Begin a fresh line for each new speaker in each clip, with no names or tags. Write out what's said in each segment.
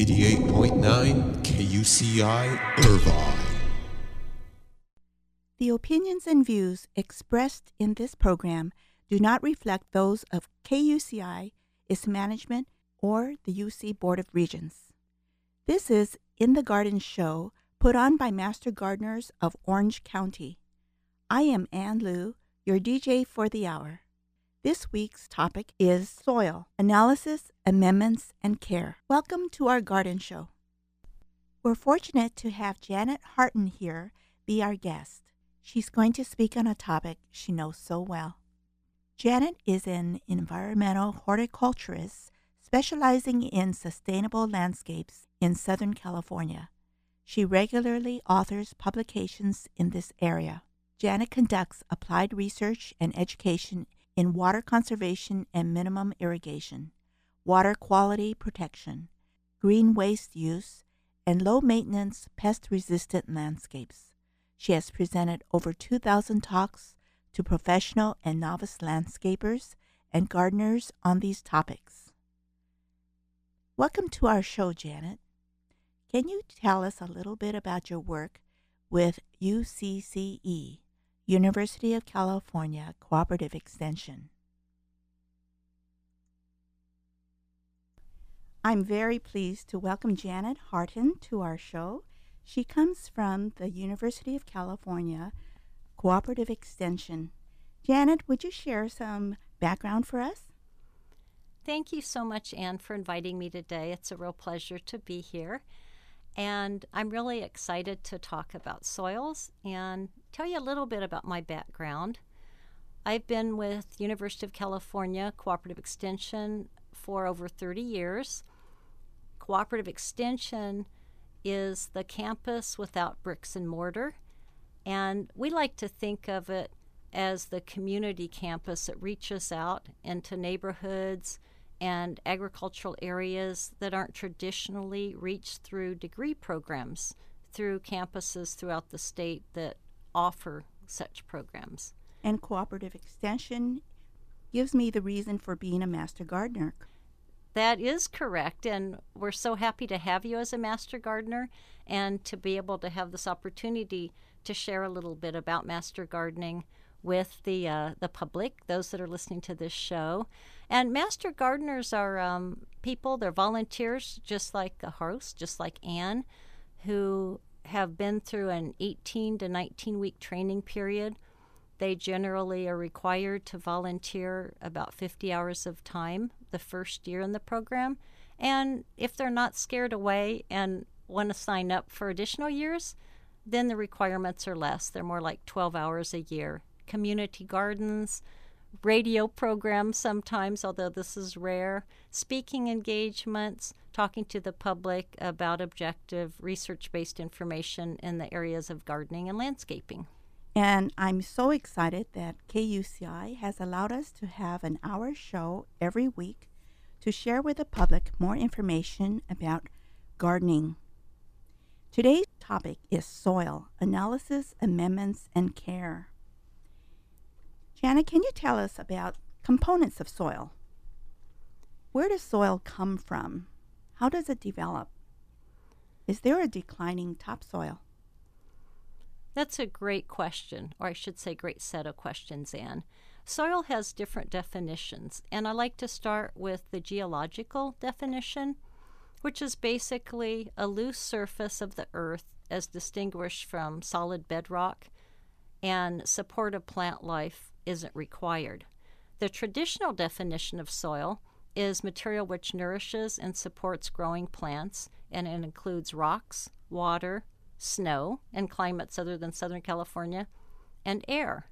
88.9 KUCI Irvine.
The opinions and views expressed in this program do not reflect those of KUCI, its management, or the UC Board of Regents. This is In the Garden Show, put on by Master Gardeners of Orange County. I am Ann Liu, your DJ for the hour. This week's topic is soil analysis, amendments, and care. Welcome to our garden show. We're fortunate to have Janet Hartin here be our guest. She's going to speak on a topic she knows so well. Janet is an environmental horticulturist specializing in sustainable landscapes in Southern California. She regularly authors publications in this area. Janet conducts applied research and education in water conservation and minimum irrigation, water quality protection, green waste use, and low maintenance pest resistant landscapes. She has presented over 2,000 talks to professional and novice landscapers and gardeners on these topics. Welcome to our show, Janet. Can you tell us a little bit about your work with UCCE? University of California Cooperative Extension. I'm very pleased to welcome Janet Hartin to our show. She comes from the University of California Cooperative Extension. Janet, would you share some background for us?
Thank you so much, Ann, for inviting me today. It's a real pleasure to be here. And I'm really excited to talk about soils and tell you a little bit about my background. I've been with University of California Cooperative Extension for over 30 years. Cooperative Extension is the campus without bricks and mortar, and we like to think of it as the community campus that reaches out into neighborhoods and agricultural areas that aren't traditionally reached through degree programs through campuses throughout the state that offer such programs.
And cooperative extension gives me the reason for being a master gardener.
That is correct, and we're so happy to have you as a master gardener and to be able to have this opportunity to share a little bit about master gardening with the uh, the public, those that are listening to this show. And master gardeners are um, people; they're volunteers, just like a host, just like Ann, who have been through an 18 to 19 week training period. They generally are required to volunteer about 50 hours of time the first year in the program. And if they're not scared away and want to sign up for additional years, then the requirements are less. They're more like 12 hours a year community gardens, radio programs sometimes, although this is rare, speaking engagements, talking to the public about objective research based information in the areas of gardening and landscaping.
And I'm so excited that KUCI has allowed us to have an hour show every week to share with the public more information about gardening. Today's topic is soil analysis, amendments, and care. Janet, can you tell us about components of soil? Where does soil come from? How does it develop? Is there a declining topsoil?
That's a great question, or I should say, great set of questions, Ann. Soil has different definitions, and I like to start with the geological definition, which is basically a loose surface of the earth as distinguished from solid bedrock and support of plant life isn't required. The traditional definition of soil is material which nourishes and supports growing plants, and it includes rocks, water, snow, and climates other than Southern California, and air.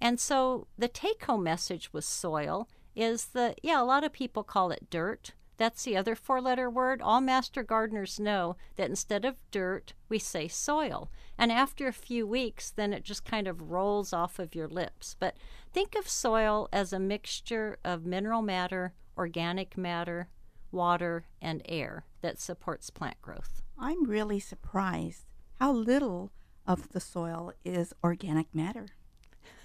And so the take home message with soil is that, yeah, a lot of people call it dirt, that's the other four letter word. All master gardeners know that instead of dirt, we say soil. And after a few weeks, then it just kind of rolls off of your lips. But think of soil as a mixture of mineral matter, organic matter, water, and air that supports plant growth.
I'm really surprised how little of the soil is organic matter.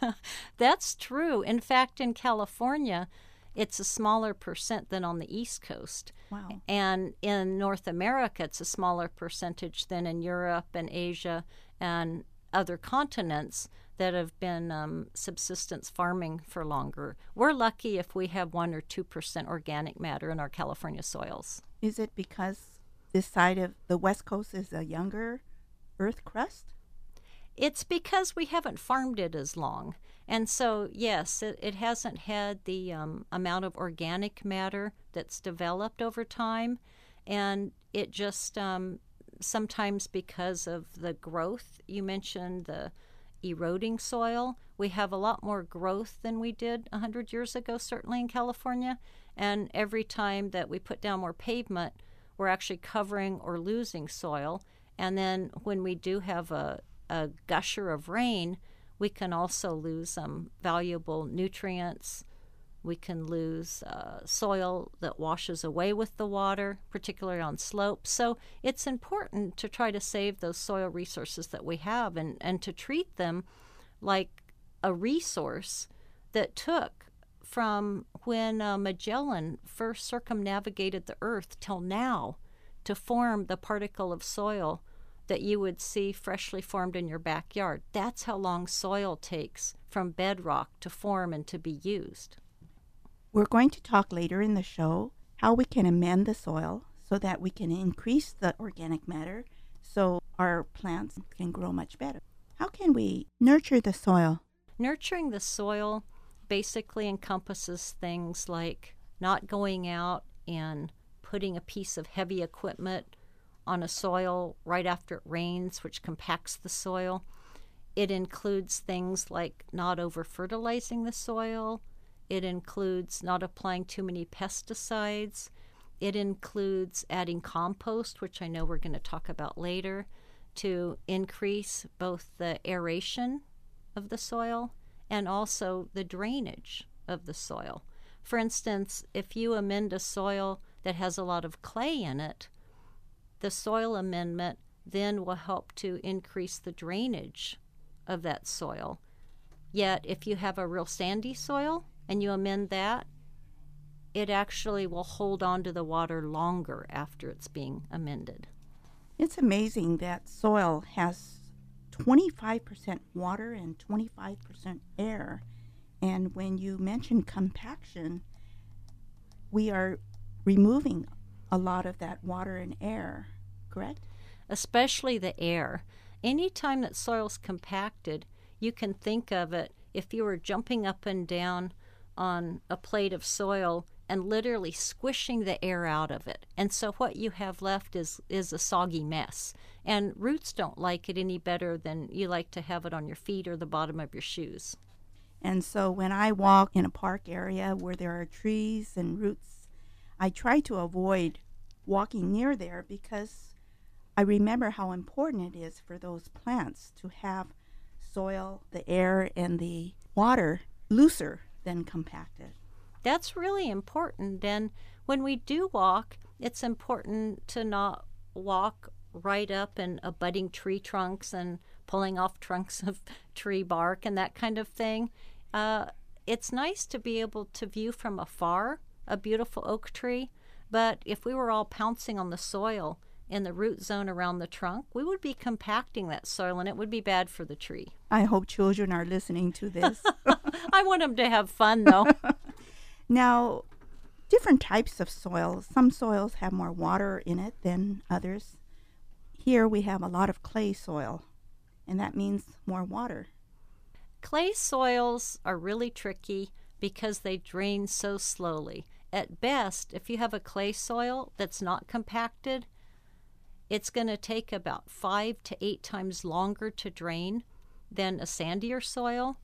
That's true. In fact, in California, it's a smaller percent than on the East Coast.
Wow.
And in North America, it's a smaller percentage than in Europe and Asia and other continents that have been um, subsistence farming for longer. We're lucky if we have 1 or 2% organic matter in our California soils.
Is it because this side of the West Coast is a younger earth crust?
It's because we haven't farmed it as long. And so, yes, it, it hasn't had the um, amount of organic matter that's developed over time. And it just um, sometimes because of the growth, you mentioned the eroding soil, we have a lot more growth than we did 100 years ago, certainly in California. And every time that we put down more pavement, we're actually covering or losing soil. And then when we do have a, a gusher of rain, we can also lose some valuable nutrients. We can lose uh, soil that washes away with the water, particularly on slopes. So it's important to try to save those soil resources that we have and, and to treat them like a resource that took from when uh, Magellan first circumnavigated the Earth till now to form the particle of soil that you would see freshly formed in your backyard. That's how long soil takes from bedrock to form and to be used.
We're going to talk later in the show how we can amend the soil so that we can increase the organic matter so our plants can grow much better. How can we nurture the soil?
Nurturing the soil basically encompasses things like not going out and putting a piece of heavy equipment on a soil right after it rains, which compacts the soil. It includes things like not over fertilizing the soil. It includes not applying too many pesticides. It includes adding compost, which I know we're going to talk about later, to increase both the aeration of the soil and also the drainage of the soil. For instance, if you amend a soil that has a lot of clay in it, the soil amendment then will help to increase the drainage of that soil. Yet, if you have a real sandy soil and you amend that, it actually will hold on to the water longer after it's being amended.
It's amazing that soil has 25% water and 25% air. And when you mention compaction, we are removing a lot of that water and air, correct?
Especially the air. Anytime that soil's compacted, you can think of it if you were jumping up and down on a plate of soil and literally squishing the air out of it. And so what you have left is is a soggy mess. And roots don't like it any better than you like to have it on your feet or the bottom of your shoes.
And so when I walk in a park area where there are trees and roots, I try to avoid walking near there because I remember how important it is for those plants to have soil, the air, and the water looser than compacted.
That's really important. And when we do walk, it's important to not walk right up and abutting tree trunks and pulling off trunks of tree bark and that kind of thing. Uh, it's nice to be able to view from afar a beautiful oak tree, but if we were all pouncing on the soil in the root zone around the trunk, we would be compacting that soil and it would be bad for the tree.
I hope children are listening to this.
I want them to have fun though.
now, different types of soils. Some soils have more water in it than others. Here we have a lot of clay soil, and that means more water.
Clay soils are really tricky because they drain so slowly. At best, if you have a clay soil that's not compacted, it's going to take about five to eight times longer to drain than a sandier soil.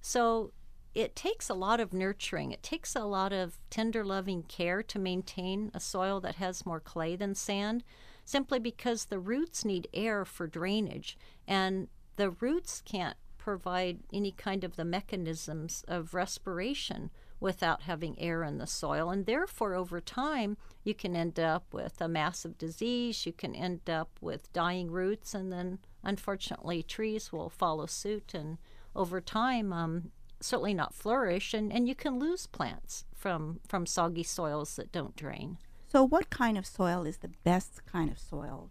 So it takes a lot of nurturing. It takes a lot of tender, loving care to maintain a soil that has more clay than sand, simply because the roots need air for drainage, and the roots can't provide any kind of the mechanisms of respiration without having air in the soil. And therefore, over time, you can end up with a massive disease, you can end up with dying roots, and then unfortunately, trees will follow suit. And over time, um, certainly not flourish, and, and you can lose plants from, from soggy soils that don't drain.
So, what kind of soil is the best kind of soil?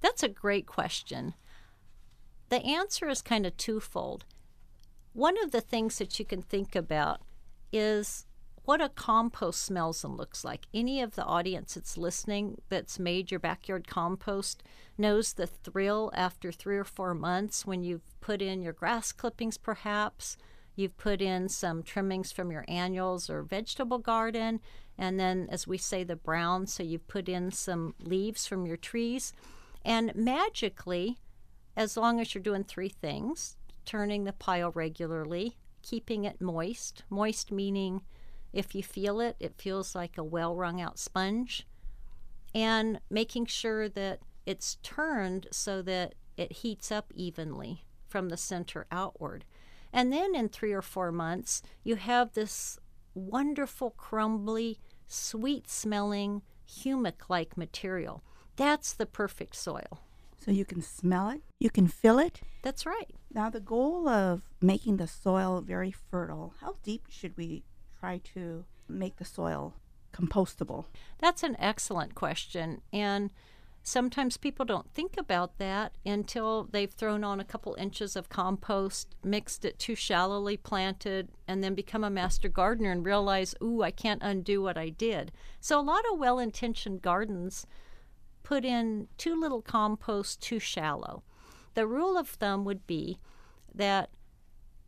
That's a great question. The answer is kind of twofold. One of the things that you can think about is what a compost smells and looks like. Any of the audience that's listening that's made your backyard compost knows the thrill after three or four months when you've put in your grass clippings, perhaps. You've put in some trimmings from your annuals or vegetable garden, and then, as we say, the brown, so you've put in some leaves from your trees. And magically, as long as you're doing three things turning the pile regularly, keeping it moist, moist meaning if you feel it, it feels like a well wrung out sponge. And making sure that it's turned so that it heats up evenly from the center outward. And then in three or four months, you have this wonderful, crumbly, sweet smelling, humic like material. That's the perfect soil.
So you can smell it, you can feel it.
That's right.
Now, the goal of making the soil very fertile, how deep should we try to make the soil compostable?
That's an excellent question. And sometimes people don't think about that until they've thrown on a couple inches of compost, mixed it too shallowly, planted, and then become a master gardener and realize, ooh, I can't undo what I did. So a lot of well intentioned gardens put in too little compost too shallow. The rule of thumb would be that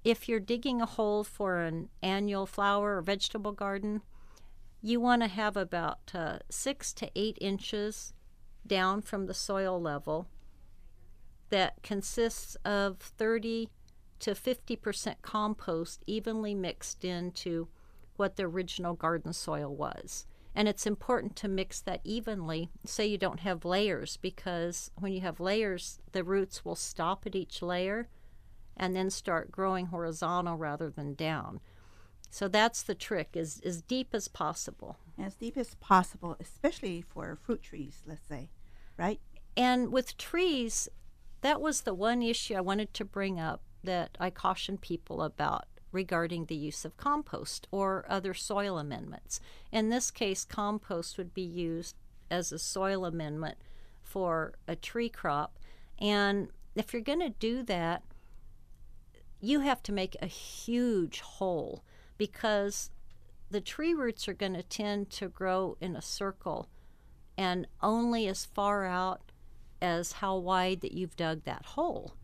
if you're digging a hole for an annual flower or vegetable garden, you want to have about uh, six to eight inches down from the soil level that consists of 30 to 50% compost evenly mixed into what the original garden soil was. And it's important to mix that evenly so you don't have layers because when you have layers, the roots will stop at each layer and then start growing horizontal rather than down. So that's the trick is as deep as possible.
As deep as possible, especially for fruit trees, let's say, right?
And with trees, that was the one issue I wanted to bring up that I caution people about regarding the use of compost or other soil amendments. In this case, compost would be used as a soil amendment for a tree crop. And if you're going to do that, you have to make a huge hole because the tree roots are going to tend to grow in a circle and only as far out as how wide that you've dug that hole.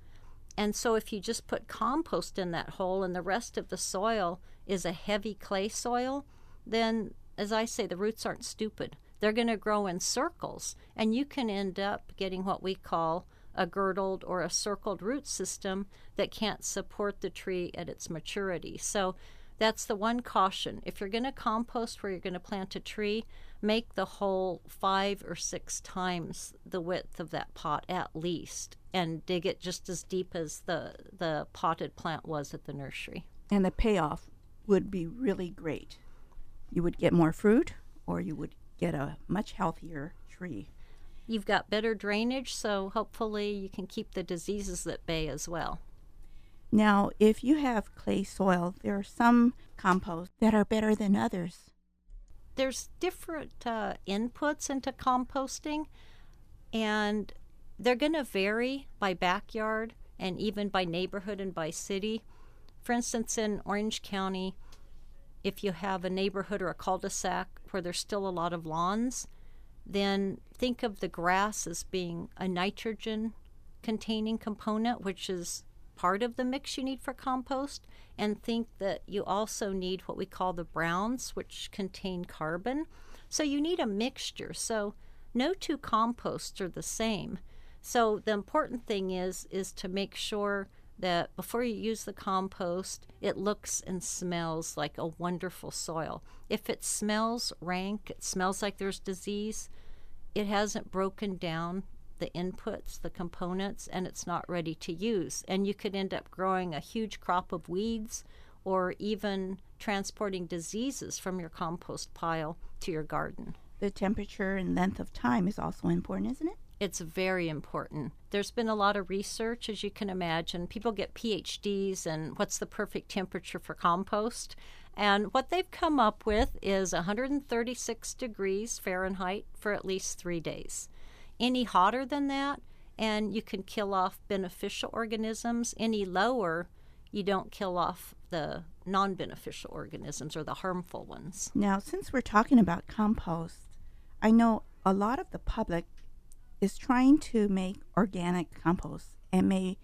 And so if you just put compost in that hole and the rest of the soil is a heavy clay soil, then as I say, the roots aren't stupid. They're going to grow in circles, and you can end up getting what we call a girdled or a circled root system that can't support the tree at its maturity. So that's the one caution. If you're going to compost where you're going to plant a tree, make the hole five or six times the width of that pot at least and dig it just as deep as the, the potted plant was at the nursery.
And the payoff would be really great. You would get more fruit or you would get a much healthier tree.
You've got better drainage, so hopefully you can keep the diseases at bay as well.
Now, if you have clay soil, there are some composts that are better than others.
There's different uh, inputs into composting, and they're going to vary by backyard and even by neighborhood and by city. For instance, in Orange County, if you have a neighborhood or a cul de sac where there's still a lot of lawns, then think of the grass as being a nitrogen containing component, which is part of the mix you need for compost, and think that you also need what we call the browns, which contain carbon. So you need a mixture. So no two composts are the same. So the important thing is is to make sure that before you use the compost, it looks and smells like a wonderful soil. If it smells rank, it smells like there's disease, it hasn't broken down the inputs, the components, and it's not ready to use. And you could end up growing a huge crop of weeds or even transporting diseases from your compost pile to your garden.
The temperature and length of time is also important, isn't it?
It's very important. There's been a lot of research, as you can imagine. People get PhDs and what's the perfect temperature for compost. And what they've come up with is 136 degrees Fahrenheit for at least three days. Any hotter than that, and you can kill off beneficial organisms. Any lower, you don't kill off the non beneficial organisms or the harmful ones.
Now, since we're talking about compost, I know a lot of the public is trying to make organic compost and may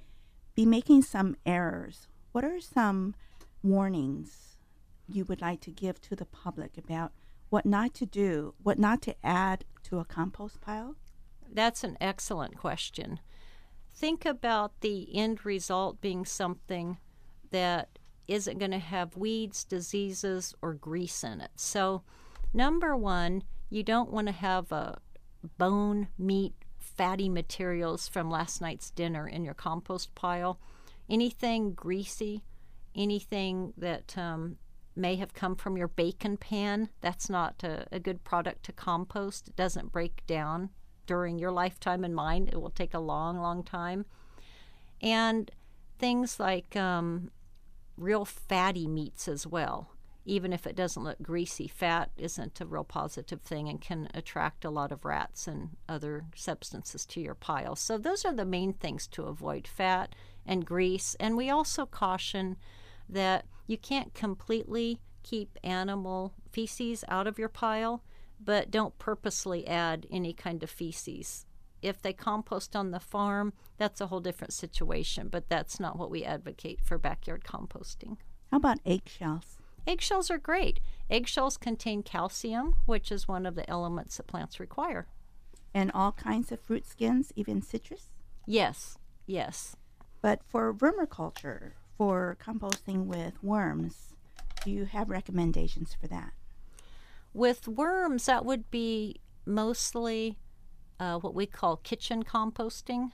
be making some errors. What are some warnings you would like to give to the public about what not to do, what not to add to a compost pile?
That's an excellent question. Think about the end result being something that isn't going to have weeds, diseases, or grease in it. So, number one, you don't want to have a bone, meat, fatty materials from last night's dinner in your compost pile. Anything greasy, anything that um, may have come from your bacon pan, that's not a, a good product to compost. It doesn't break down during your lifetime and mine. It will take a long, long time. And things like um, real fatty meats as well. Even if it doesn't look greasy, fat isn't a real positive thing and can attract a lot of rats and other substances to your pile. So, those are the main things to avoid fat and grease. And we also caution that you can't completely keep animal feces out of your pile, but don't purposely add any kind of feces if they compost on the farm, that's a whole different situation, but that's not what we advocate for backyard composting.
How about eggshells?
Eggshells are great. Eggshells contain calcium, which is one of the elements that plants require.
And all kinds of fruit skins, even citrus?
Yes, yes.
But for vermiculture, for composting with worms, do you have recommendations for that?
With worms, that would be mostly uh, what we call kitchen composting,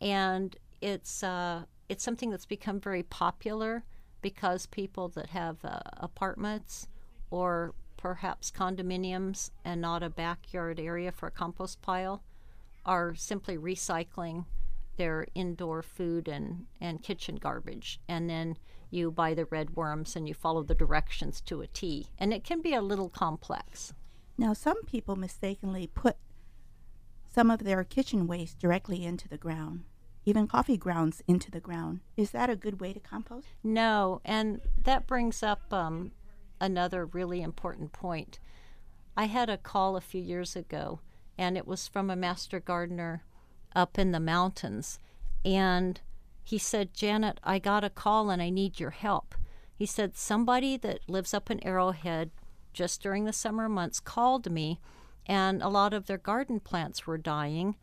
and it's uh, it's something that's become very popular because people that have uh, apartments or perhaps condominiums and not a backyard area for a compost pile are simply recycling their indoor food and, and kitchen garbage. And then you buy the red worms and you follow the directions to a T. And it can be a little complex.
Now, some people mistakenly put some of their kitchen waste directly into the ground, even coffee grounds into the ground. Is that a good way to compost?
No, and that brings up um, another really important point. I had a call a few years ago, and it was from a master gardener up in the mountains. And he said, Janet, I got a call and I need your help. He said, Somebody that lives up in Arrowhead just during the summer months called me and a lot of their garden plants were dying.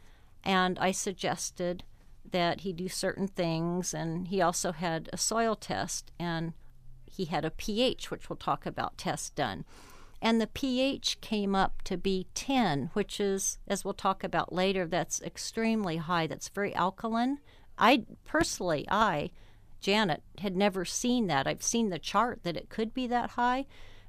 And I suggested that he do certain things, and he also had a soil test, and he had a pH, which we'll talk about, test done. And the pH came up to be 10, which is, as we'll talk about later, that's extremely high. That's very alkaline. I personally, I, Janet, had never seen that. I've seen the chart that it could be that high.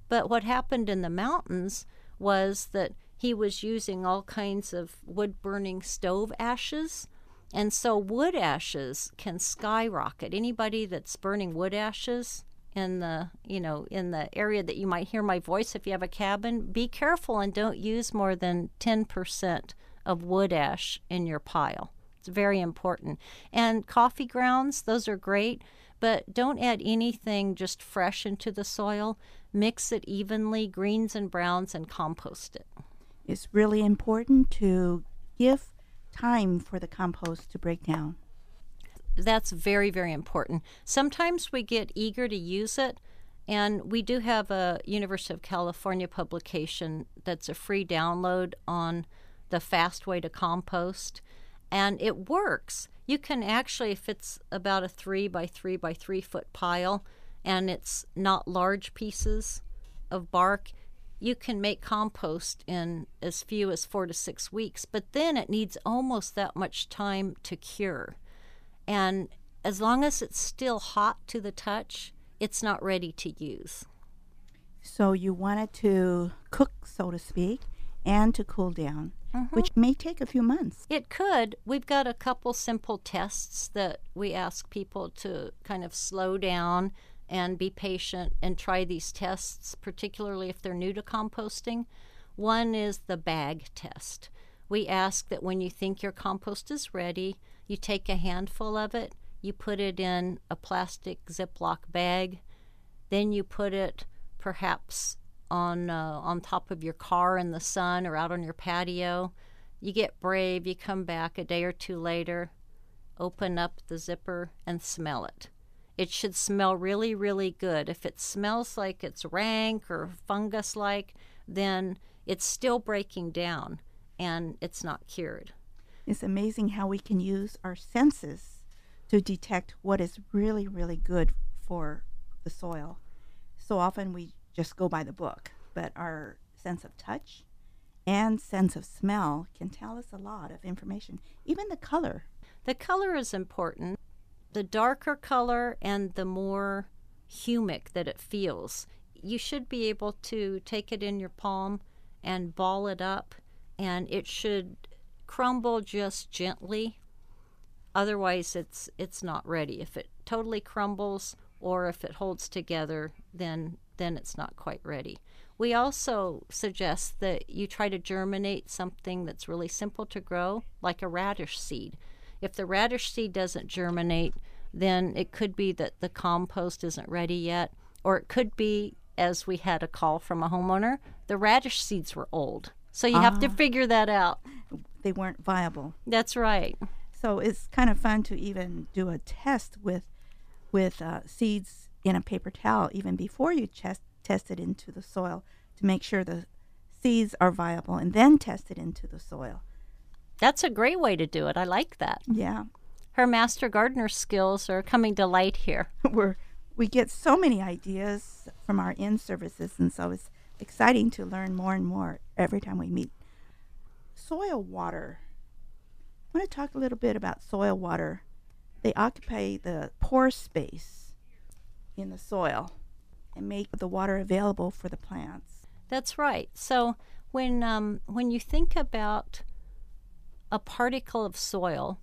But what happened in the mountains was that he was using all kinds of wood burning stove ashes. And so wood ashes can skyrocket. Anybody that's burning wood ashes in the, you know, in the area that you might hear my voice if you have a cabin, be careful and don't use more than 10% of wood ash in your pile. It's very important. And coffee grounds, those are great, but don't add anything just fresh into the soil. Mix it evenly, greens and browns, and compost it.
It's really important to give time for the compost to break down.
That's very, very important. Sometimes we get eager to use it, and we do have a University of California publication that's a free download on the fast way to compost, and it works. You can actually, if it's about a three by three by three foot pile, and it's not large pieces of bark, you can make compost in as few as four to six weeks, but then it needs almost that much time to cure. And as long as it's still hot to the touch, it's not ready to use.
So you want it to cook, so to speak, and to cool down. mm-hmm. which may take a few months.
It could. We've got a couple simple tests that we ask people to kind of slow down and be patient and try these tests, particularly if they're new to composting. One is the bag test. We ask that when you think your compost is ready, you take a handful of it, you put it in a plastic Ziploc bag, then you put it perhaps on uh, on top of your car in the sun or out on your patio. You get brave, you come back a day or two later, open up the zipper and smell it. It should smell really, really good. If it smells like it's rank or fungus like, then it's still breaking down and it's not cured.
It's amazing how we can use our senses to detect what is really, really good for the soil. So often we just go by the book, but our sense of touch and sense of smell can tell us a lot of information, even the color.
The color is important. The darker color and the more humic that it feels. You should be able to take it in your palm and ball it up, and it should crumble just gently. Otherwise, it's it's not ready. If it totally crumbles or if it holds together, then then it's not quite ready. We also suggest that you try to germinate something that's really simple to grow, like a radish seed. If the radish seed doesn't germinate, then it could be that the compost isn't ready yet, or it could be, as we had a call from a homeowner, the radish seeds were old. So you have to ah. figure that out.
They weren't viable.
That's right.
So it's kind of fun to even do a test with with uh, seeds in a paper towel even before you test, test it into the soil to make sure the seeds are viable and then test it into the soil.
That's a great way to do it. I like that.
Yeah.
Her master gardener skills are coming to light here.
We're we get so many ideas from our in services and so it's exciting to learn more and more every time we meet. Soil water. I want to talk a little bit about soil water. They occupy the pore space in the soil and make the water available for the plants.
That's right. So when um, when you think about a particle of soil,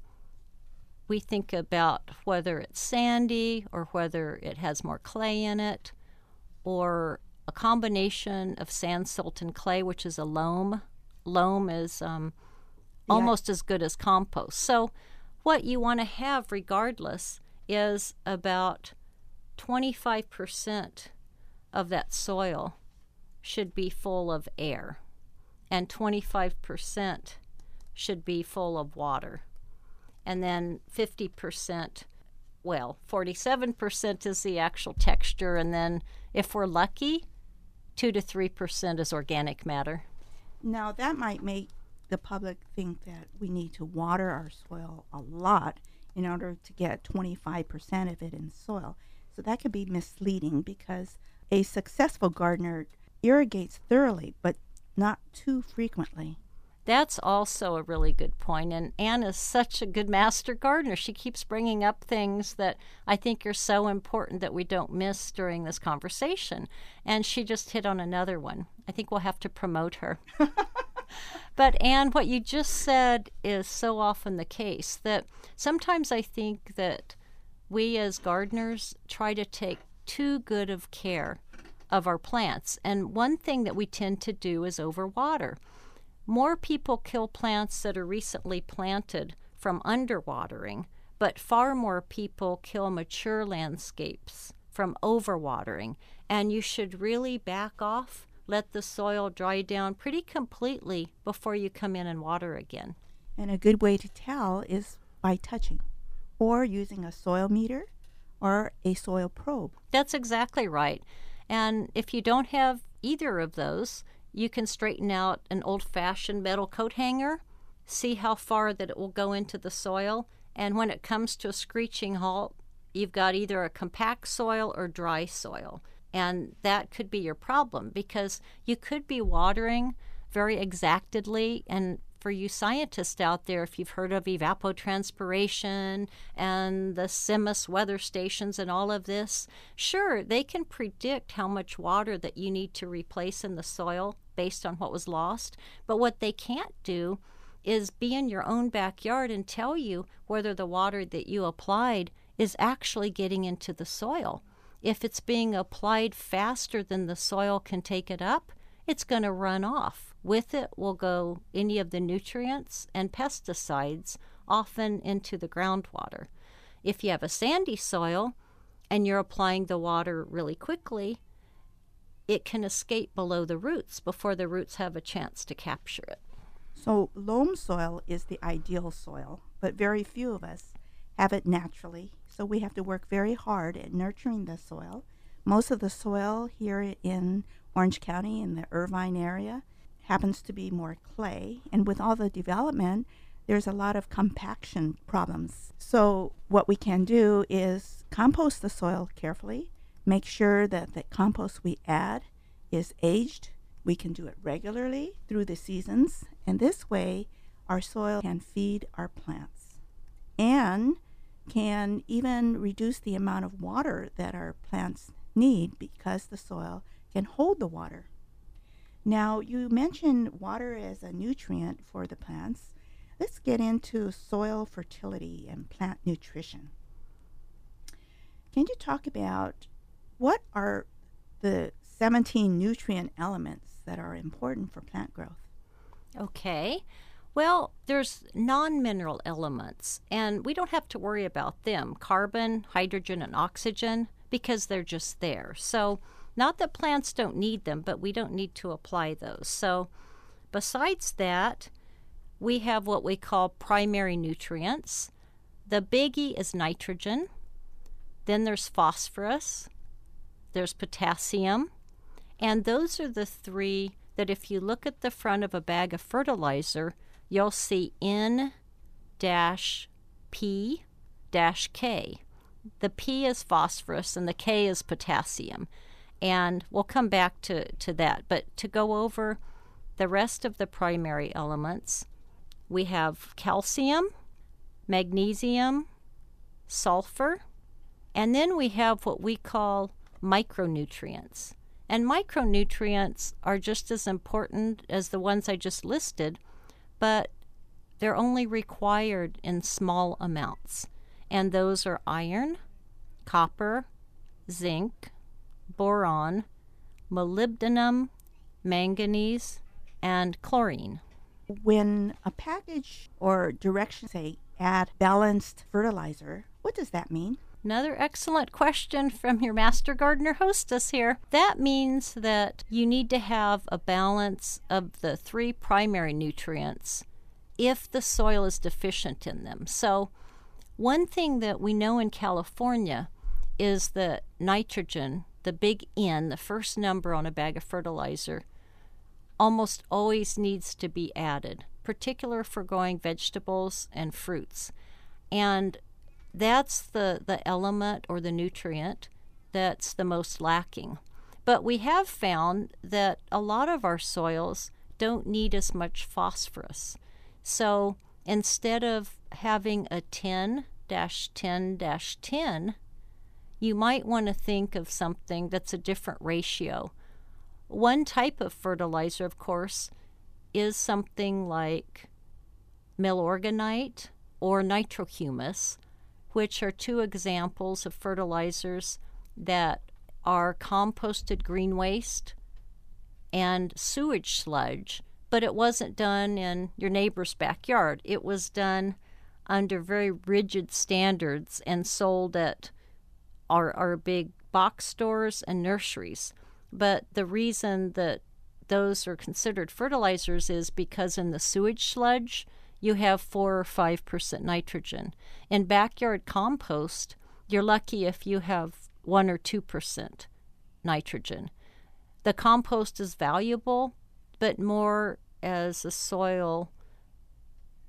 we think about whether it's sandy or whether it has more clay in it, or a combination of sand, silt, and clay, which is a loam. Loam is um, yeah. almost as good as compost. So, what you want to have, regardless, is about 25% of that soil should be full of air, and 25% should be full of water. And then 50%, well, 47% is the actual texture, and then if we're lucky, 2 to 3% is organic matter.
Now, that might make the public think that we need to water our soil a lot in order to get 25% of it in soil. So that could be misleading because a successful gardener irrigates thoroughly, but not too frequently.
That's also a really good point. And Ann is such a good master gardener. She keeps bringing up things that I think are so important that we don't miss during this conversation. And she just hit on another one. I think we'll have to promote her. but, Ann, what you just said is so often the case that sometimes I think that we as gardeners try to take too good of care of our plants. And one thing that we tend to do is overwater. More people kill plants that are recently planted from underwatering, but far more people kill mature landscapes from overwatering. And you should really back off, let the soil dry down pretty completely before you come in and water again.
And a good way to tell is by touching or using a soil meter or a soil probe.
That's exactly right. And if you don't have either of those, you can straighten out an old fashioned metal coat hanger, see how far that it will go into the soil, and when it comes to a screeching halt, you've got either a compact soil or dry soil. And that could be your problem because you could be watering very exactedly and for you scientists out there, if you've heard of evapotranspiration and the CIMIS weather stations and all of this, sure, they can predict how much water that you need to replace in the soil based on what was lost. But what they can't do is be in your own backyard and tell you whether the water that you applied is actually getting into the soil. If it's being applied faster than the soil can take it up, it's going to run off. With it will go any of the nutrients and pesticides, often into the groundwater. If you have a sandy soil and you're applying the water really quickly, it can escape below the roots before the roots have a chance to capture it.
So, loam soil is the ideal soil, but very few of us have it naturally. So, we have to work very hard at nurturing the soil. Most of the soil here in Orange County in the Irvine area happens to be more clay, and with all the development, there's a lot of compaction problems. So, what we can do is compost the soil carefully, make sure that the compost we add is aged. We can do it regularly through the seasons, and this way, our soil can feed our plants and can even reduce the amount of water that our plants need because the soil can hold the water. Now, you mentioned water as a nutrient for the plants. Let's get into soil fertility and plant nutrition. Can you talk about what are the 17 nutrient elements that are important for plant growth?
Okay. Well, there's non mineral elements, and we don't have to worry about them carbon, hydrogen, and oxygen because they're just there. So, not that plants don't need them, but we don't need to apply those. So, besides that, we have what we call primary nutrients. The biggie is nitrogen. Then there's phosphorus. There's potassium. And those are the three that, if you look at the front of a bag of fertilizer, you'll see N dash P dash K. The P is phosphorus and the K is potassium and we'll come back to, to that. But to go over the rest of the primary elements, we have calcium, magnesium, sulfur, and then we have what we call micronutrients. And micronutrients are just as important as the ones I just listed, but they're only required in small amounts. And those are iron, copper, zinc, boron, molybdenum, manganese, and chlorine.
When a package or directions say add balanced fertilizer, what does that mean?
Another excellent question from your master gardener hostess here. That means that you need to have a balance of the three primary nutrients if the soil is deficient in them. So, one thing that we know in California is that nitrogen the big N, the first number on a bag of fertilizer, almost always needs to be added, particular for growing vegetables and fruits. And that's the, the element or the nutrient that's the most lacking. But we have found that a lot of our soils don't need as much phosphorus. So instead of having a 10 10 10, you might want to think of something that's a different ratio. One type of fertilizer, of course, is something like milorganite or nitrohumus, which are two examples of fertilizers that are composted green waste and sewage sludge, but it wasn't done in your neighbor's backyard. It was done under very rigid standards and sold at are, are big box stores and nurseries. But the reason that those are considered fertilizers is because in the sewage sludge, you have 4 or 5% nitrogen. In backyard compost, you're lucky if you have 1 or 2% nitrogen. The compost is valuable, but more as a soil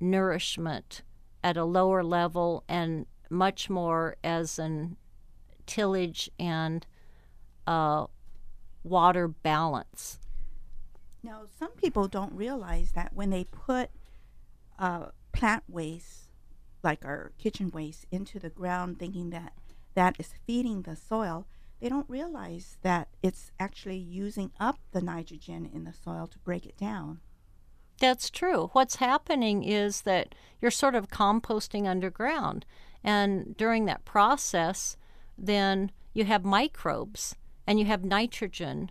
nourishment at a lower level and much more as an tillage and uh, water balance.
Now, some people don't realize that when they put uh, plant waste, like our kitchen waste, into the ground, thinking that that is feeding the soil, they don't realize that it's actually using up the nitrogen in the soil to break it down.
That's true. What's happening is that you're sort of composting underground. And during that process, then you have microbes and you have nitrogen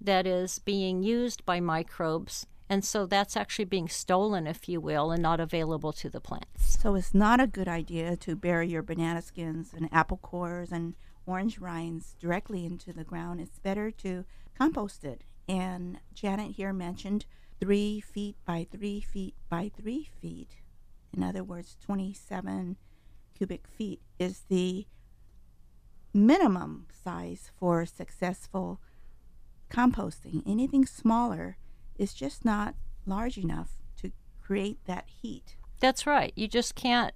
that is being used by microbes. And so that's actually being stolen, if you will, and not available to the plants.
So it's not a good idea to bury your banana skins and apple cores and orange rinds directly into the ground. It's better to compost it. And Janet here mentioned three feet by three feet by three feet. In other words, 27 cubic feet is the minimum size for successful composting. Anything smaller is just not large enough to create that heat.
That's right. You just can't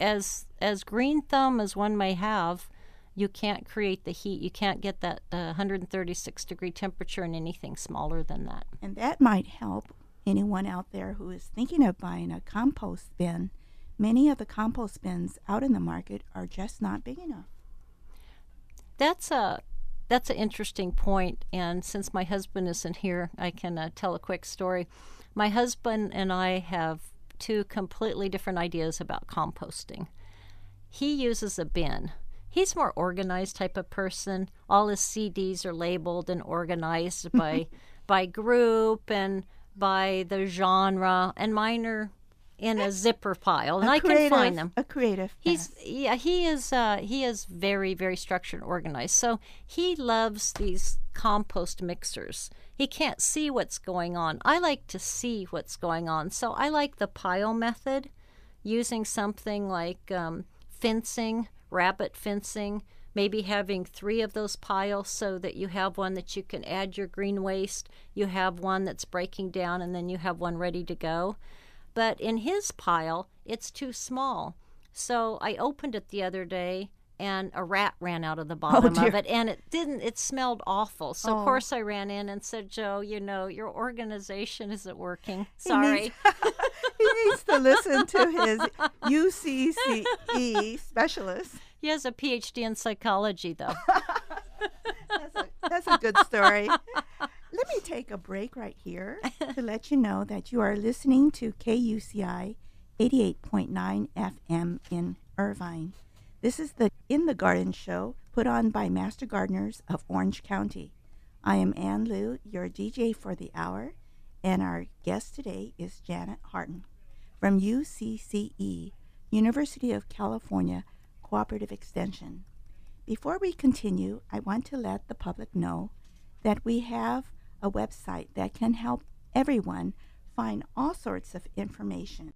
as as green thumb as one may have, you can't create the heat. You can't get that uh, 136 degree temperature in anything smaller than that.
And that might help anyone out there who is thinking of buying a compost bin. Many of the compost bins out in the market are just not big enough.
That's a that's an interesting point. And since my husband isn't here, I can uh, tell a quick story. My husband and I have two completely different ideas about composting. He uses a bin. He's more organized type of person. All his CDs are labeled and organized by by group and by the genre, and mine are in a zipper pile, and
A
I
creative-
can find them.
A creative.
He's yeah, he is uh, he is very very structured and organized. So he loves these compost mixers. He can't see what's going on. I like to see what's going on. So I like the pile method, using something like um, fencing, rabbit fencing. Maybe having three of those piles so that you have one that you can add your green waste, you have one that's breaking down, and then you have one ready to go. But in his pile, it's too small. So I opened it the other day and a rat ran out of the oh, bottom of it and it didn't it smelled awful. So
Oh.
of course I ran in and said, "Joe, you know, your organization isn't working.
He
Sorry."
needs- he needs to listen to his UCCE specialist.
he has a PhD in psychology though.
That's a, that's a good story. Let me take a break right here to let you know that you are listening to KUCI 88.9 FM in Irvine. This is the In the Garden show put on by Master Gardeners of Orange County. I am Ann Liu, your DJ for the hour, and our guest today is Janet Hartin from UCCE, University of California Cooperative Extension. Before we continue, I want to let the public know that we have a website that can help everyone find all sorts of information.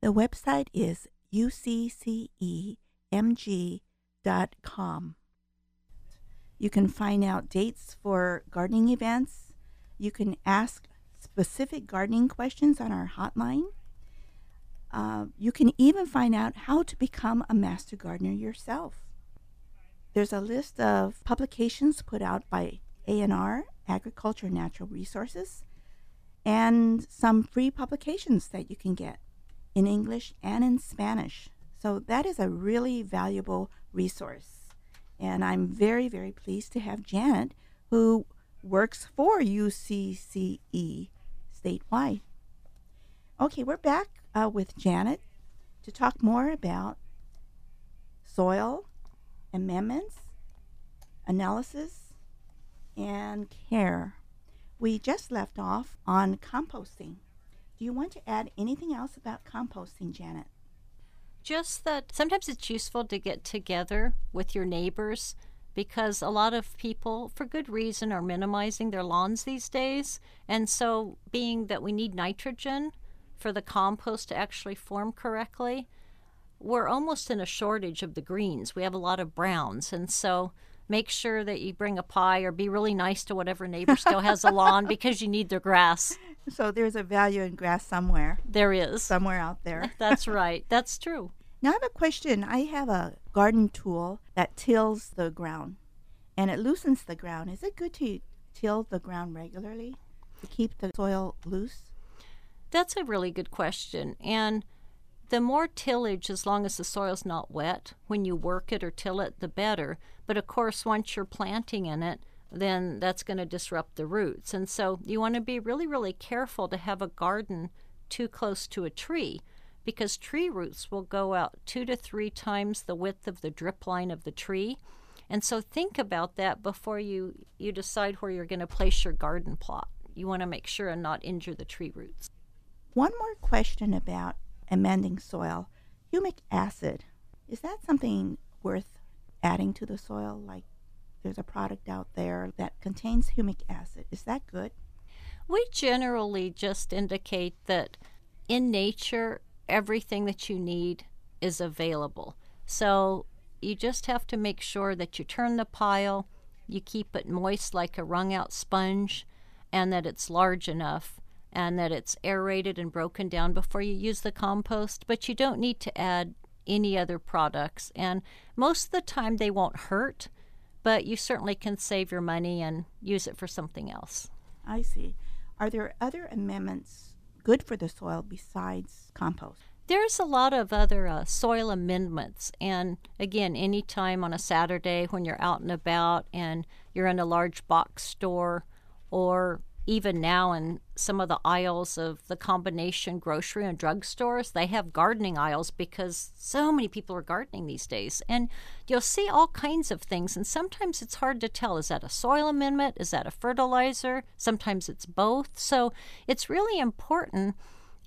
The website is uccemg.com. You can find out dates for gardening events. You can ask specific gardening questions on our hotline. Uh, you can even find out how to become a master gardener yourself. There's a list of publications put out by ANR, Agriculture and Natural Resources, and some free publications that you can get in English and in Spanish. So that is a really valuable resource. And I'm very, very pleased to have Janet, who works for UCCE statewide. Okay, we're back uh, with Janet to talk more about soil amendments, analysis, and care. We just left off on composting. Do you want to add anything else about composting, Janet?
Just that sometimes it's useful to get together with your neighbors because a lot of people, for good reason, are minimizing their lawns these days. And so, being that we need nitrogen for the compost to actually form correctly, we're almost in a shortage of the greens. We have a lot of browns. And so, make sure that you bring a pie or be really nice to whatever neighbor still has a lawn because you need their grass.
So there's a value in grass somewhere,
There is.
somewhere out there.
That's right. That's true.
Now I have a question. I have a garden tool that tills the ground and it loosens the ground. Is it good to till the ground regularly to keep the soil loose?
That's a really good question. And the more tillage, as long as the soil's not wet, when you work it or till it, the better. But of course, once you're planting in it, then that's going to disrupt the roots. And so you want to be really, really careful to have a garden too close to a tree because tree roots will go out two to three times the width of the drip line of the tree. And so think about that before you, you decide where you're going to place your garden plot. You want to make sure and not injure the tree roots.
One more question about amending soil. Humic acid, is that something worth adding to the soil? Like there's a product out there that contains humic acid. Is that good?
We generally just indicate that in nature, everything that you need is available. So you just have to make sure that you turn the pile, you keep it moist like a wrung out sponge, and that it's large enough and that it's aerated and broken down before you use the compost. But you don't need to add any other products. And most of the time, they won't hurt, but you certainly can save your money and use it for something else.
I see. Are there other amendments good for the soil besides compost?
There's a lot of other uh, soil amendments. And again, anytime on a Saturday when you're out and about and you're in a large box store or even now in some of the aisles of the combination grocery and drug stores, they have gardening aisles because so many people are gardening these days. And you'll see all kinds of things. And sometimes it's hard to tell is that a soil amendment? Is that a fertilizer? Sometimes it's both. So it's really important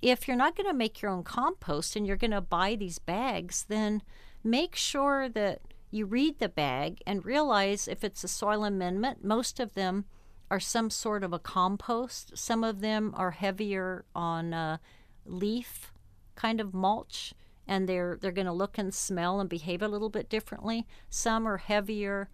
if you're not going to make your own compost and you're going to buy these bags, then make sure that you read the bag and realize if it's a soil amendment, most of them are some sort of a compost. Some of them are heavier on leaf kind of mulch, and they're they're going to look and smell and behave a little bit differently. Some are heavier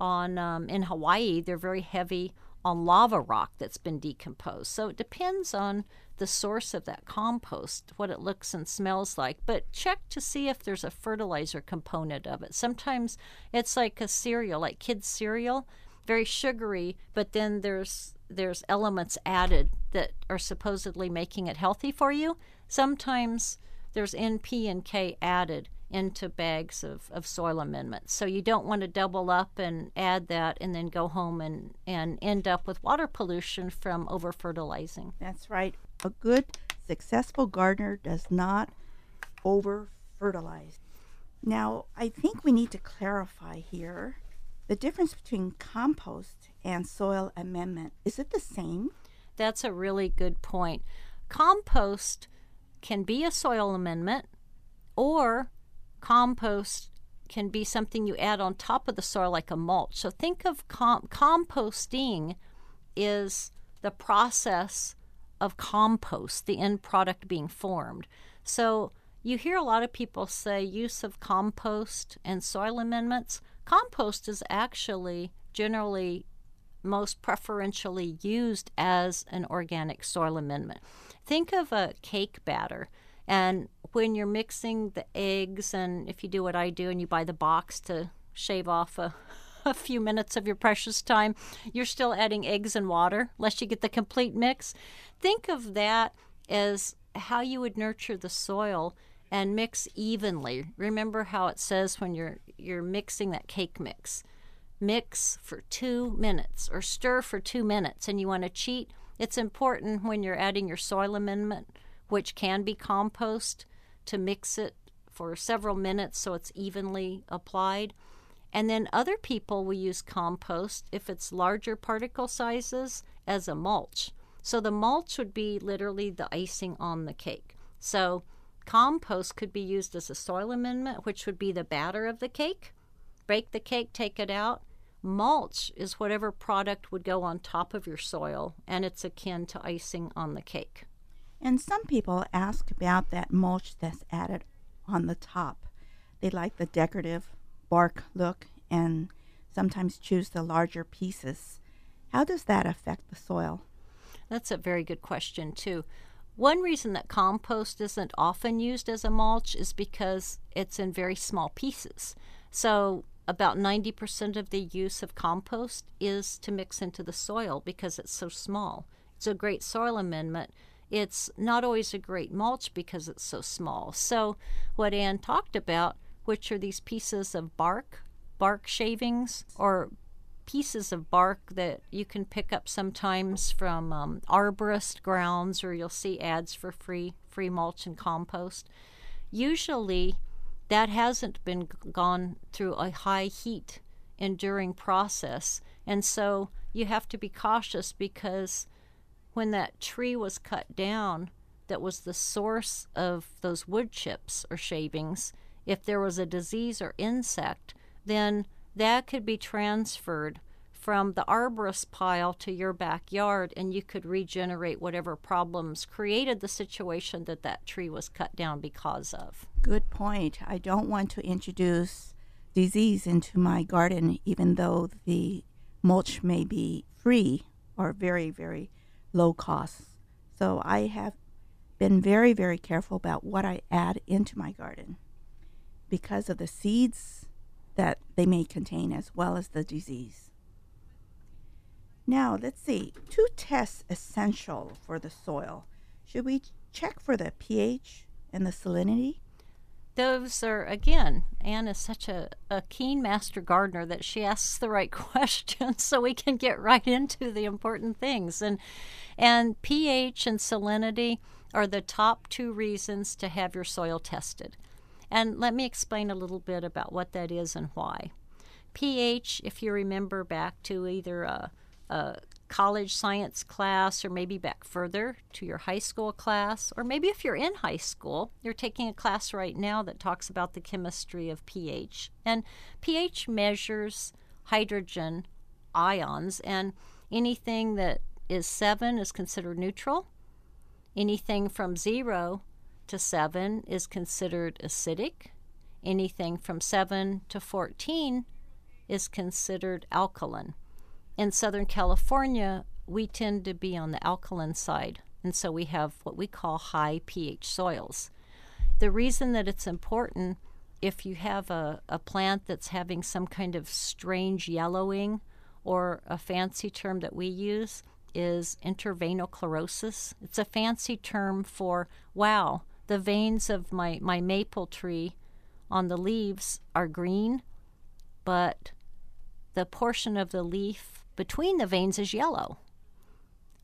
on um, in Hawaii. They're very heavy on lava rock that's been decomposed. So it depends on the source of that compost, what it looks and smells like. But check to see if there's a fertilizer component of it. Sometimes it's like a cereal, like kids' cereal very sugary, but then there's there's elements added that are supposedly making it healthy for you. Sometimes there's N, P, and K added into bags of, of soil amendments. So you don't want to double up and add that and then go home and, and end up with water pollution from over fertilizing.
That's right. A good, successful gardener does not over fertilize. Now, I think we need to clarify here the difference between compost and soil amendment, is it the same?
That's a really good point. Compost can be a soil amendment, or compost can be something you add on top of the soil like a mulch. So think of com- composting is the process of compost, the end product being formed. So you hear a lot of people say use of compost and soil amendments. Compost is actually generally most preferentially used as an organic soil amendment. Think of a cake batter, and when you're mixing the eggs, and if you do what I do and you buy the box to shave off a, a few minutes of your precious time, you're still adding eggs and water, unless you get the complete mix. Think of that as how you would nurture the soil and mix evenly. Remember how it says when you're you're mixing that cake mix. Mix for 2 minutes or stir for 2 minutes and you want to cheat. It's important when you're adding your soil amendment, which can be compost, to mix it for several minutes so it's evenly applied. And then other people will use compost if it's larger particle sizes as a mulch. So the mulch would be literally the icing on the cake. So Compost could be used as a soil amendment, which would be the batter of the cake. Bake the cake, take it out. Mulch is whatever product would go on top of your soil, and it's akin to icing on the cake.
And some people ask about that mulch that's added on the top. They like the decorative bark look and sometimes choose the larger pieces. How does that affect the soil?
That's a very good question, too. One reason that compost isn't often used as a mulch is because it's in very small pieces. So, about 90% of the use of compost is to mix into the soil because it's so small. It's a great soil amendment it's not always a great mulch because it's so small. So, what Ann talked about, which are these pieces of bark, bark shavings, or pieces of bark that you can pick up sometimes from um, arborist grounds, or you'll see ads for free free mulch and compost. Usually, that hasn't been gone through a high heat enduring process, and so you have to be cautious because when that tree was cut down, that was the source of those wood chips or shavings. If there was a disease or insect, then that could be transferred from the arborist pile to your backyard and you could regenerate whatever problems created the situation that that tree was cut down because of.
Good point. I don't want to introduce disease into my garden, even though the mulch may be free or very, very low cost. So I have been very, very careful about what I add into my garden because of the seeds that they may contain as well as the disease. Now, let's see. Two tests essential for the soil. Should we check for the pH and the salinity?
those are again anne is such a, a keen master gardener that she asks the right questions so we can get right into the important things and and ph and salinity are the top two reasons to have your soil tested and let me explain a little bit about what that is and why ph if you remember back to either a, a college science class, or maybe back further to your high school class, or maybe if you're in high school, you're taking a class right now that talks about the chemistry of pH. And pH measures hydrogen ions, and anything that is 7 is considered neutral. Anything from 0 to 7 is considered acidic. Anything from 7 to 14 is considered alkaline in Southern California, we tend to be on the alkaline side, and so we have what we call high pH soils. The reason that it's important if you have a, a plant that's having some kind of strange yellowing, or a fancy term that we use is interveinal chlorosis. It's a fancy term for, wow, the veins of my, my maple tree on the leaves are green, but the portion of the leaf between the veins is yellow.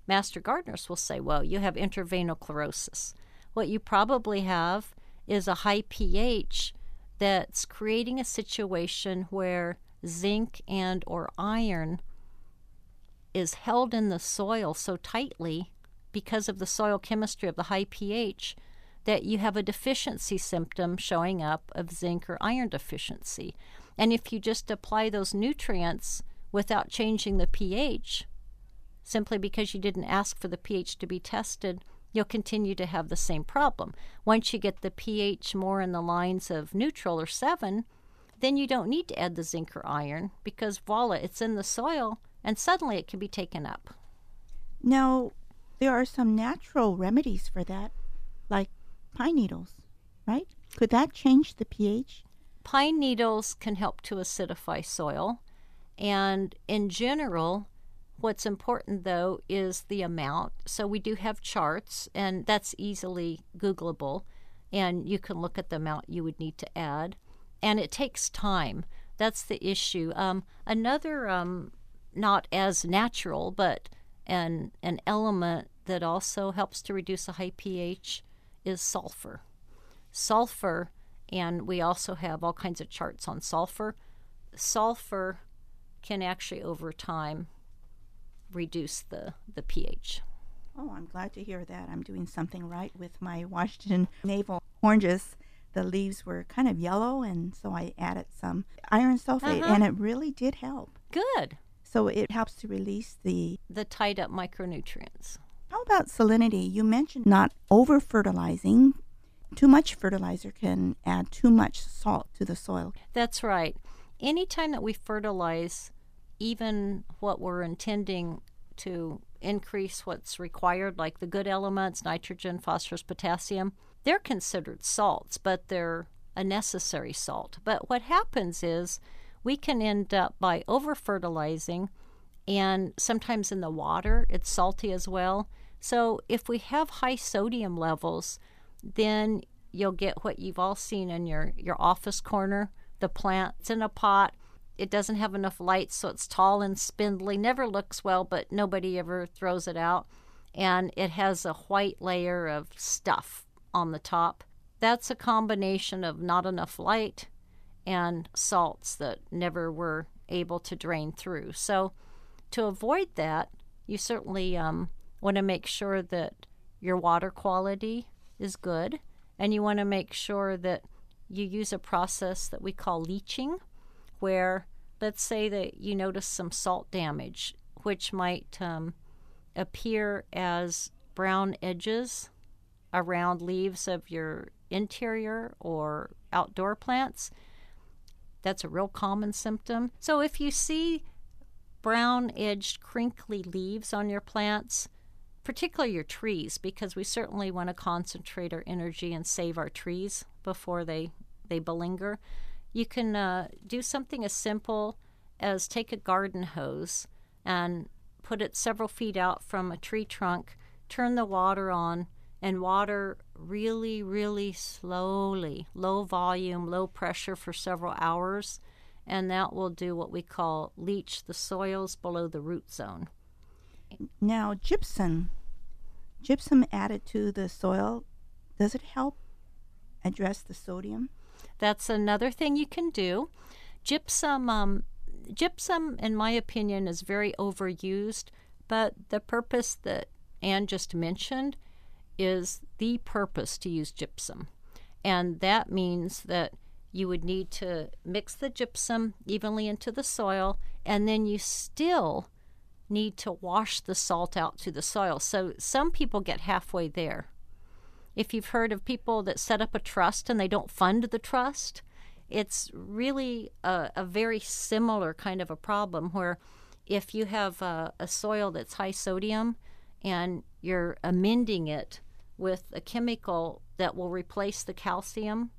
Master gardeners will say, well, you have interveinal chlorosis. What you probably have is a high pH that's creating a situation where zinc and or iron is held in the soil so tightly because of the soil chemistry of the high pH that you have a deficiency symptom showing up of zinc or iron deficiency. And if you just apply those nutrients without changing the pH, simply because you didn't ask for the pH to be tested, you'll continue to have the same problem. Once you get the pH more in the lines of neutral or 7, then you don't need to add the zinc or iron because voila, it's in the soil and suddenly it can be taken up.
Now, there are some natural remedies for that, like pine needles, right? Could that change the pH?
Pine needles can help to acidify soil. And in general, what's important though is the amount. So we do have charts, and that's easily Googleable, and you can look at the amount you would need to add. And it takes time. That's the issue. Um, another, um, not as natural, but an an element that also helps to reduce a high pH is sulfur. Sulfur, and we also have all kinds of charts on sulfur. Sulfur can actually over time reduce the, the pH.
Oh, I'm glad to hear that. I'm doing something right with my Washington navel oranges. The leaves were kind of yellow, and so I added some iron sulfate, uh-huh. and it really did help.
Good.
So it helps to release the
the tied up micronutrients.
How about salinity? You mentioned not over fertilizing. Too much fertilizer can add too much salt to the soil.
That's right. Anytime that we fertilize, even what we're intending to increase what's required, like the good elements, nitrogen, phosphorus, potassium, they're considered salts, but they're a necessary salt. But what happens is we can end up by over fertilizing, and sometimes in the water, it's salty as well. So if we have high sodium levels, then you'll get what you've all seen in your, your office corner. The plant's in a pot. It doesn't have enough light, so it's tall and spindly. Never looks well, but nobody ever throws it out. And it has a white layer of stuff on the top. That's a combination of not enough light and salts that never were able to drain through. So, to avoid that, you certainly um, want to make sure that your water quality is good, and you want to make sure that you use a process that we call leaching, where let's say that you notice some salt damage, which might um, appear as brown edges around leaves of your interior or outdoor plants. That's a real common symptom. So if you see brown edged, crinkly leaves on your plants, particularly your trees, because we certainly want to concentrate our energy and save our trees before they, they belinger. You can uh, do something as simple as take a garden hose and put it several feet out from a tree trunk, turn the water on, and water really, really slowly, low volume, low pressure for several hours and that will do what we call leach the soils below the root zone.
Now, gypsum, gypsum added to the soil, does it help address the sodium?
That's another thing you can do. Gypsum, um, gypsum, in my opinion, is very overused, but the purpose that Ann just mentioned is the purpose to use gypsum. And that means that you would need to mix the gypsum evenly into the soil, and then you still need to wash the salt out to the soil. So some people get halfway there. If you've heard of people that set up a trust and they don't fund the trust, it's really a, a very similar kind of a problem where if you have a, a soil that's high sodium and you're amending it with a chemical that will replace the calcium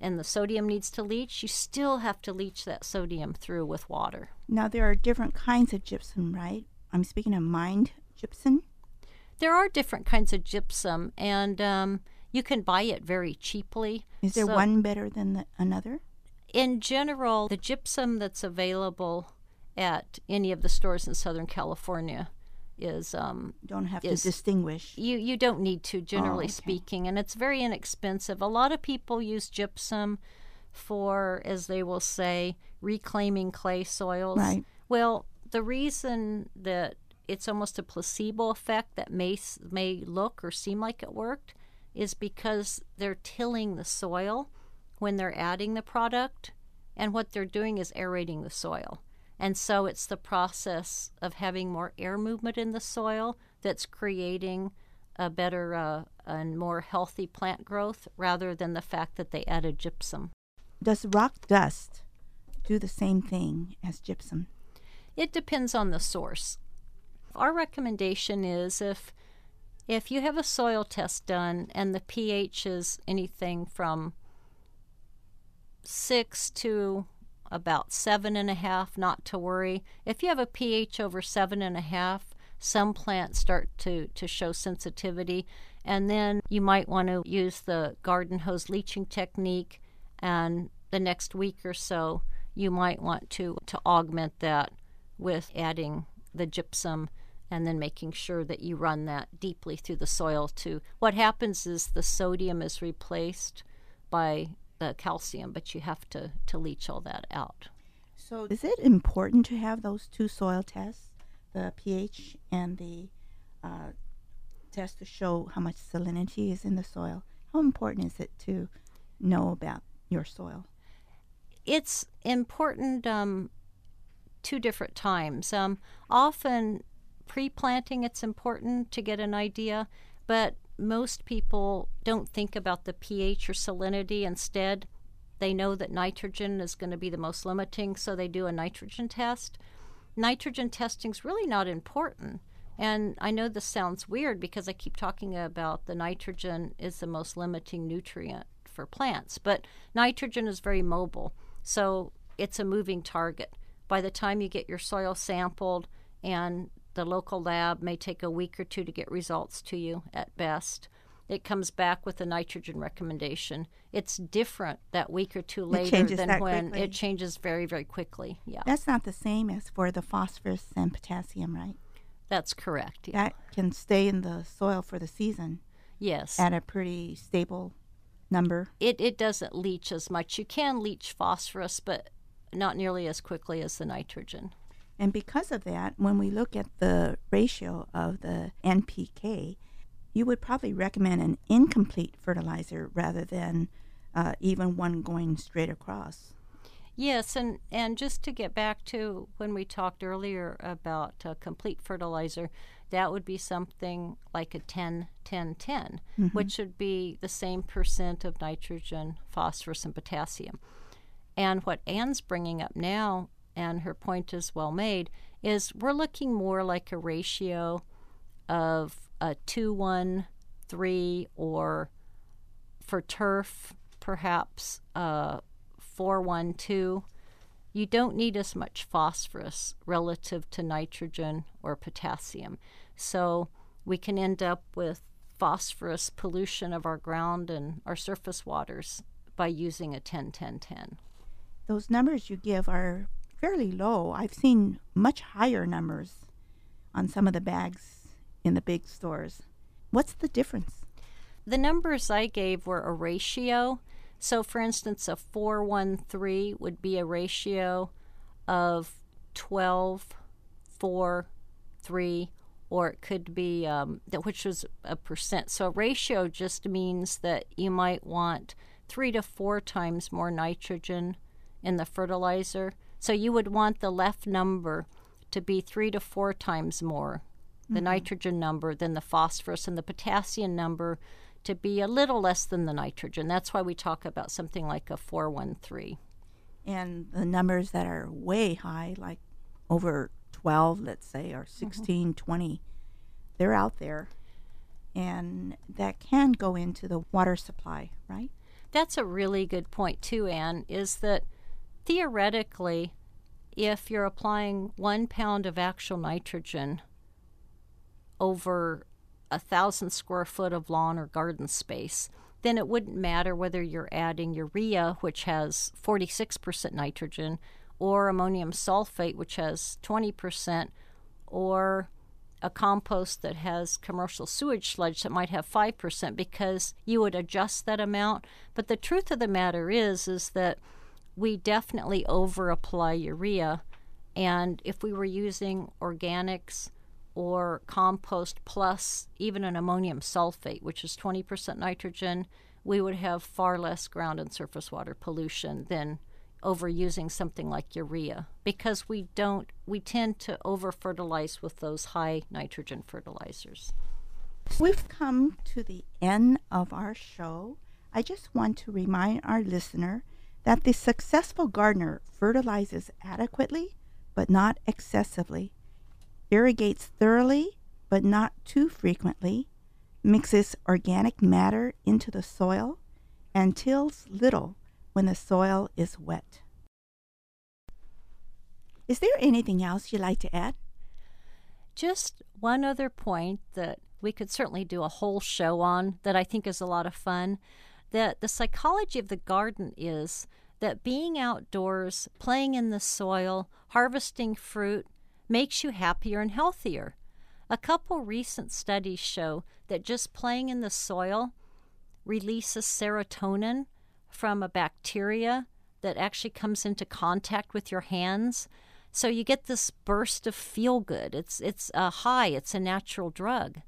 and the sodium needs to leach, you still have to leach that sodium through with water.
Now, there are different kinds of gypsum, right? I'm speaking of mined gypsum.
There are different kinds of gypsum, and um, you can buy it very cheaply.
Is there so one better than the, another?
In general, the gypsum that's available at any of the stores in Southern California is um,
don't have is, to distinguish.
You you don't need to, generally oh, okay. speaking, and it's very inexpensive. A lot of people use gypsum for, as they will say, reclaiming clay soils.
Right.
Well, the reason that it's almost a placebo effect that may may look or seem like it worked is because they're tilling the soil when they're adding the product, and what they're doing is aerating the soil. And so it's the process of having more air movement in the soil that's creating a better uh, and more healthy plant growth rather than the fact that they added gypsum.
Does rock dust do the same thing as gypsum?
It depends on the source. Our recommendation is if if you have a soil test done and the pH is anything from 6 to about seven and a half, not to worry. If you have a pH over seven and a half, some plants start to, to show sensitivity. And then you might want to use the garden hose leaching technique. And the next week or so, you might want to, to augment that with adding the gypsum and then making sure that you run that deeply through the soil too. What happens is the sodium is replaced by the calcium, but you have to, to leach all that out.
So, is it important to have those two soil tests, the pH and the uh, test to show how much salinity is in the soil? How important is it to know about your soil?
It's important um, two different times. Um, often, pre planting, it's important to get an idea, but most people don't think about the pH or salinity. Instead, they know that nitrogen is going to be the most limiting, so they do a nitrogen test. Nitrogen testing is really not important. And I know this sounds weird because I keep talking about the nitrogen is the most limiting nutrient for plants, but nitrogen is very mobile. So it's a moving target. By the time you get your soil sampled and the local lab may take a week or two to get results to you at best. It comes back with a nitrogen recommendation. It's different that week or two later than when
quickly.
it changes very, very quickly. Yeah,
That's not the same as for the phosphorus and potassium, right?
that's correct. Yeah.
That can stay in the soil for the season
yes.
at a pretty stable number.
it, it doesn't leach as much. You can leach phosphorus, but not nearly as quickly as the nitrogen.
And because of that, when we look at the ratio of the NPK, you would probably recommend an incomplete fertilizer rather than uh, even one going straight across.
Yes, and, and just to get back to when we talked earlier about uh, complete fertilizer, that would be something like a 10 10 10, which would be the same percent of nitrogen, phosphorus, and potassium. And what Ann's bringing up now, and her point is well made, is we're looking more like a ratio of a 2 1 3 or for turf, perhaps uh, 412, you don't need as much phosphorus relative to nitrogen or potassium. So we can end up with phosphorus pollution of our ground and our surface waters by using a 10 10 10.
Those numbers you give are fairly low. I've seen much higher numbers on some of the bags in the big stores. What's the difference?
The numbers I gave were a ratio. So, for instance, a 413 would be a ratio of 12, 4, 3, or it could be, um, which was a percent. So, a ratio just means that you might want three to four times more nitrogen in the fertilizer. So, you would want the left number to be three to four times more the mm-hmm. nitrogen number than the phosphorus and the potassium number to be a little less than the nitrogen. That's why we talk about something like a 413.
And the numbers that are way high, like over 12, let's say, or mm-hmm. 16, 20, they're out there. And that can go into the water supply, right?
That's a really good point, too, Ann, is that theoretically, if you're applying one pound of actual nitrogen over a thousand square foot of lawn or garden space, then it wouldn't matter whether you're adding urea, which has 46% nitrogen, or ammonium sulfate, which has 20%, or a compost that has commercial sewage sludge that might have 5% because you would adjust that amount. But the truth of the matter is is that we definitely over apply urea and if we were using organics or compost plus even an ammonium sulfate, which is 20% nitrogen, we would have far less ground and surface water pollution than overusing something like urea because we don't we tend to over fertilize with those high nitrogen fertilizers.
We've come to the end of our show. I just want to remind our listener that the successful gardener fertilizes adequately but not excessively, irrigates thoroughly but not too frequently, mixes organic matter into the soil, and tills little when the soil is wet. Is there anything else you'd like to add?
Just one other point that we could certainly do a whole show on that I think is a lot of fun that the psychology of the garden is that being outdoors, playing in the soil, harvesting fruit makes you happier and healthier. A couple recent studies show that just playing in the soil releases serotonin from a bacteria that actually comes into contact with your hands. So you get this burst of feel good. It's it's a high, it's a natural drug.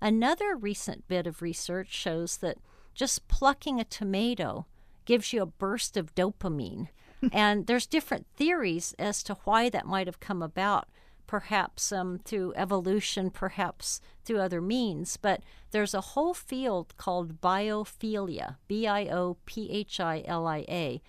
Another recent bit of research shows that just plucking a tomato gives you a burst of dopamine. and there's different theories as to why that might have come about. Perhaps um, through evolution, perhaps through other means, but there's a whole field called biophilia, B I O P H I L I A,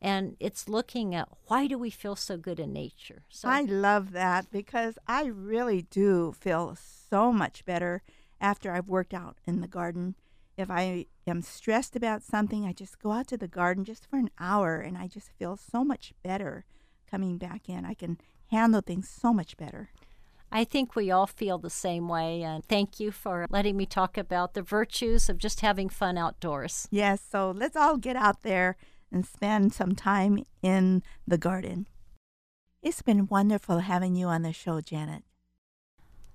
and it's looking at why do we feel so good in nature. So
I love that because I really do feel so much better after I've worked out in the garden. If I am stressed about something, I just go out to the garden just for an hour and I just feel so much better coming back in. I can handle things so much better.
I think we all feel the same way. And thank you for letting me talk about the virtues of just having fun outdoors.
Yes, so let's all get out there and spend some time in the garden. It's been wonderful having you on the show, Janet.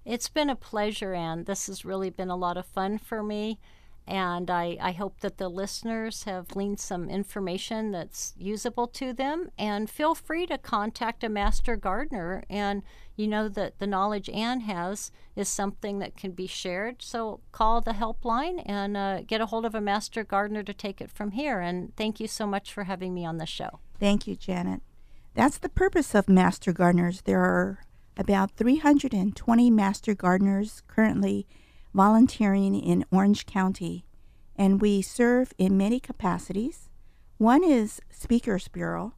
It's been a pleasure, and this has really been a lot of fun for me. And I, I hope that the listeners have gleaned some information that's usable to them. And feel free to contact a master gardener. And you know that the knowledge Ann has is something that can be shared. So call the helpline and uh, get a hold of a master gardener to take it from here. And thank you so much for having me on the show.
Thank you, Janet. That's the purpose of master gardeners. There are about 320 master gardeners currently volunteering in Orange County, and we serve in many capacities. One is Speakers Bureau,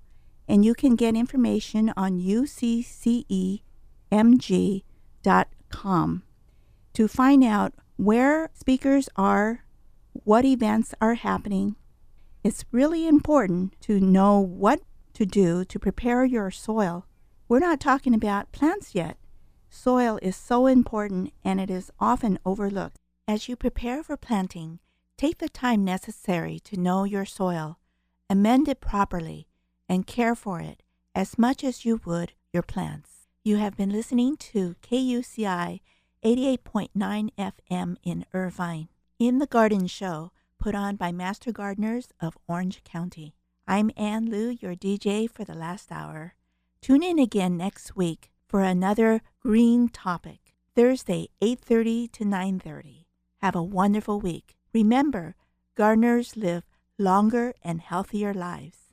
and you can get information on uccemg.com to find out where speakers are, what events are happening. It's really important to know what to do to prepare your soil. We're not talking about plants yet. Soil is so important and it is often overlooked. As you prepare for planting, take the time necessary to know your soil, amend it properly, and care for it as much as you would your plants. You have been listening to KUCI 88.9 FM in Irvine, in the Garden Show, put on by Master Gardeners of Orange County. I'm Ann Liu, your DJ for the last hour. Tune in again next week for another green topic. Thursday, 8:30 to 9:30. Have a wonderful week. Remember, gardeners live longer and healthier lives.